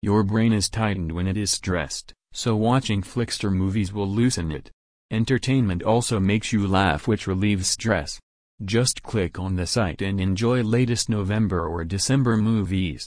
Your brain is tightened when it is stressed, so watching flixtor movies will loosen it. Entertainment also makes you laugh which relieves stress. Just click on the site and enjoy latest November or December movies.